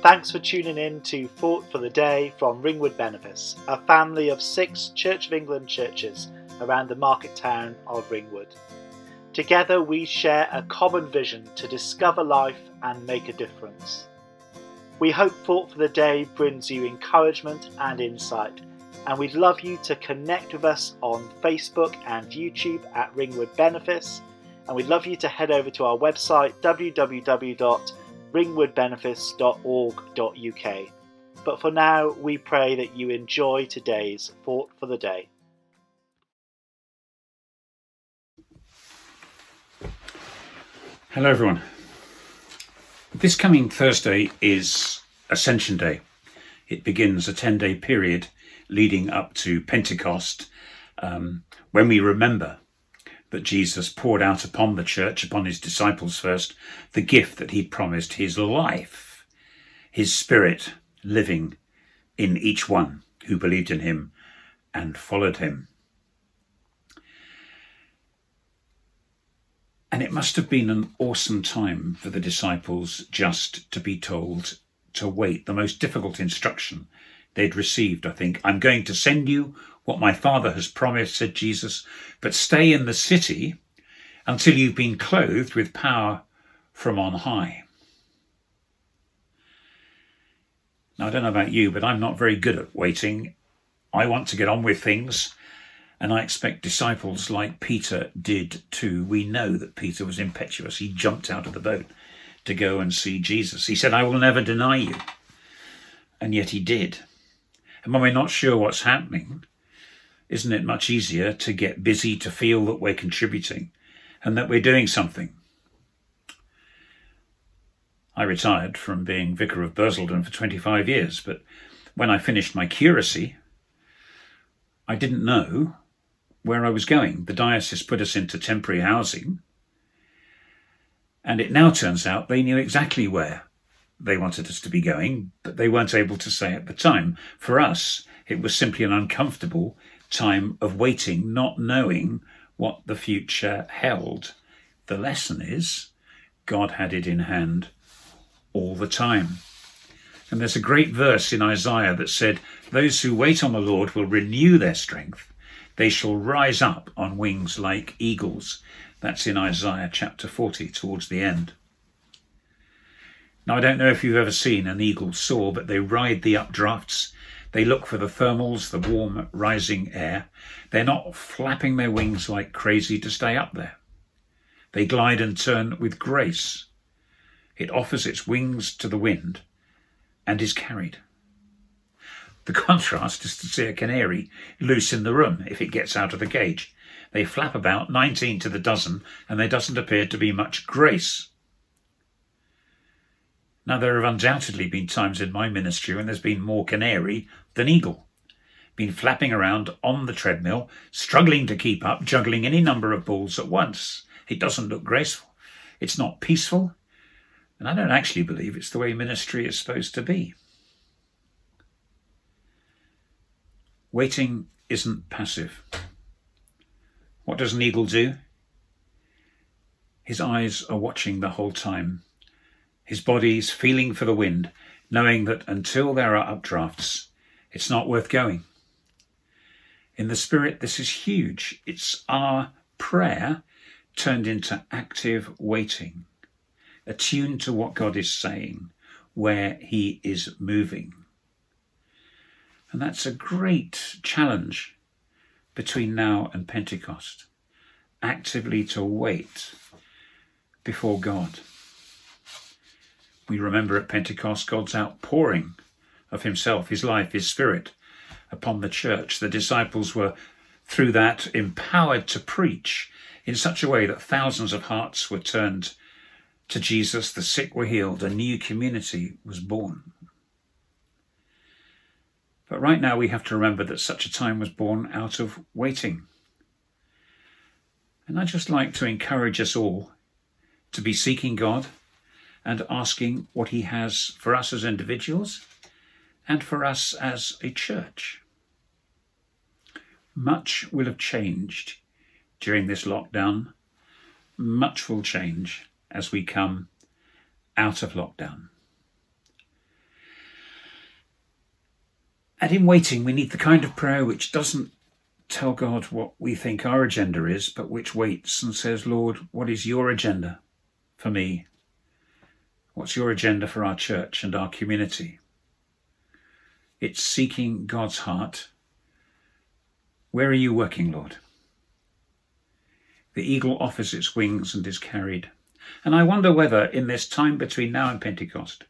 Thanks for tuning in to Thought for the Day from Ringwood Benefice, a family of six Church of England churches around the market town of Ringwood. Together we share a common vision to discover life and make a difference. We hope Thought for the Day brings you encouragement and insight, and we'd love you to connect with us on Facebook and YouTube at Ringwood Benefice, and we'd love you to head over to our website www ringwoodbenefice.org.uk. But for now, we pray that you enjoy today's Thought for the Day. Hello, everyone. This coming Thursday is Ascension Day. It begins a 10 day period leading up to Pentecost um, when we remember that Jesus poured out upon the church, upon his disciples first, the gift that he promised his life, his spirit living in each one who believed in him and followed him. And it must have been an awesome time for the disciples just to be told to wait, the most difficult instruction they'd received, I think. I'm going to send you what my Father has promised, said Jesus, but stay in the city until you've been clothed with power from on high. Now, I don't know about you, but I'm not very good at waiting. I want to get on with things, and I expect disciples like Peter did too. We know that Peter was impetuous. He jumped out of the boat to go and see Jesus. He said, I will never deny you. And yet he did. And when we're not sure what's happening, isn't it much easier to get busy to feel that we're contributing and that we're doing something? I retired from being Vicar of Bursledon for 25 years, but when I finished my curacy, I didn't know where I was going. The diocese put us into temporary housing, and it now turns out they knew exactly where they wanted us to be going, but they weren't able to say at the time. For us, it was simply an uncomfortable time of waiting, not knowing what the future held. The lesson is God had it in hand all the time. And there's a great verse in Isaiah that said, Those who wait on the Lord will renew their strength. They shall rise up on wings like eagles. That's in Isaiah chapter 40, towards the end. Now, I don't know if you've ever seen an eagle soar, but they ride the updrafts they look for the thermals, the warm rising air. They're not flapping their wings like crazy to stay up there. They glide and turn with grace. It offers its wings to the wind and is carried. The contrast is to see a canary loose in the room if it gets out of the cage. They flap about 19 to the dozen, and there doesn't appear to be much grace now, there have undoubtedly been times in my ministry when there's been more canary than eagle. Been flapping around on the treadmill, struggling to keep up, juggling any number of balls at once. It doesn't look graceful. It's not peaceful. And I don't actually believe it's the way ministry is supposed to be. Waiting isn't passive. What does an eagle do? His eyes are watching the whole time his body's feeling for the wind, knowing that until there are updrafts, it's not worth going. In the spirit, this is huge. It's our prayer turned into active waiting, attuned to what God is saying, where He is moving. And that's a great challenge between now and Pentecost, actively to wait before God. We remember at Pentecost God's outpouring of Himself, His life, His Spirit upon the church. The disciples were, through that, empowered to preach in such a way that thousands of hearts were turned to Jesus, the sick were healed, a new community was born. But right now we have to remember that such a time was born out of waiting. And I'd just like to encourage us all to be seeking God and asking what He has for us as individuals and for us as a church. Much will have changed during this lockdown. Much will change as we come out of lockdown. And in waiting, we need the kind of prayer which doesn't tell God what we think our agenda is, but which waits and says, Lord, what is your agenda for me? What's your agenda for our church and our community? It's seeking God's heart. Where are you working, Lord? The eagle offers its wings and is carried. And I wonder whether, in this time between now and Pentecost,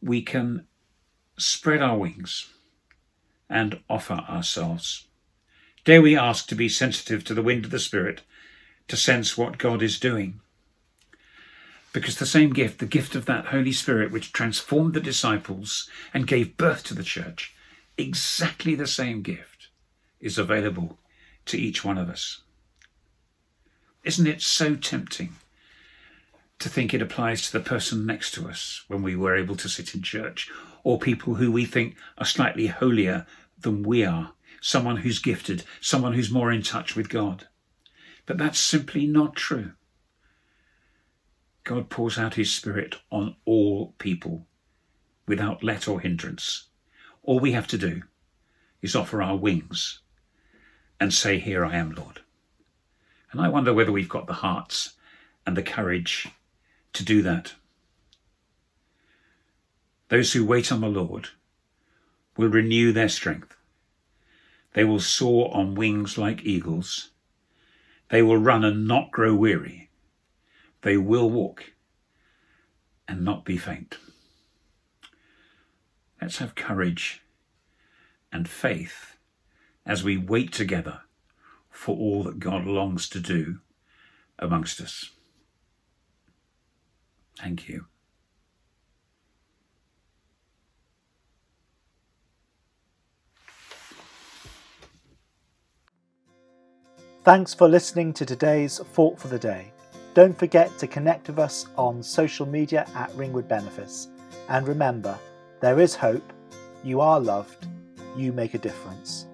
we can spread our wings and offer ourselves. Dare we ask to be sensitive to the wind of the Spirit, to sense what God is doing? Because the same gift, the gift of that Holy Spirit which transformed the disciples and gave birth to the church, exactly the same gift is available to each one of us. Isn't it so tempting to think it applies to the person next to us when we were able to sit in church, or people who we think are slightly holier than we are, someone who's gifted, someone who's more in touch with God. But that's simply not true. God pours out his Spirit on all people without let or hindrance. All we have to do is offer our wings and say, Here I am, Lord. And I wonder whether we've got the hearts and the courage to do that. Those who wait on the Lord will renew their strength. They will soar on wings like eagles. They will run and not grow weary. They will walk and not be faint. Let's have courage and faith as we wait together for all that God longs to do amongst us. Thank you. Thanks for listening to today's Thought for the Day. Don't forget to connect with us on social media at Ringwood Benefice. And remember, there is hope, you are loved, you make a difference.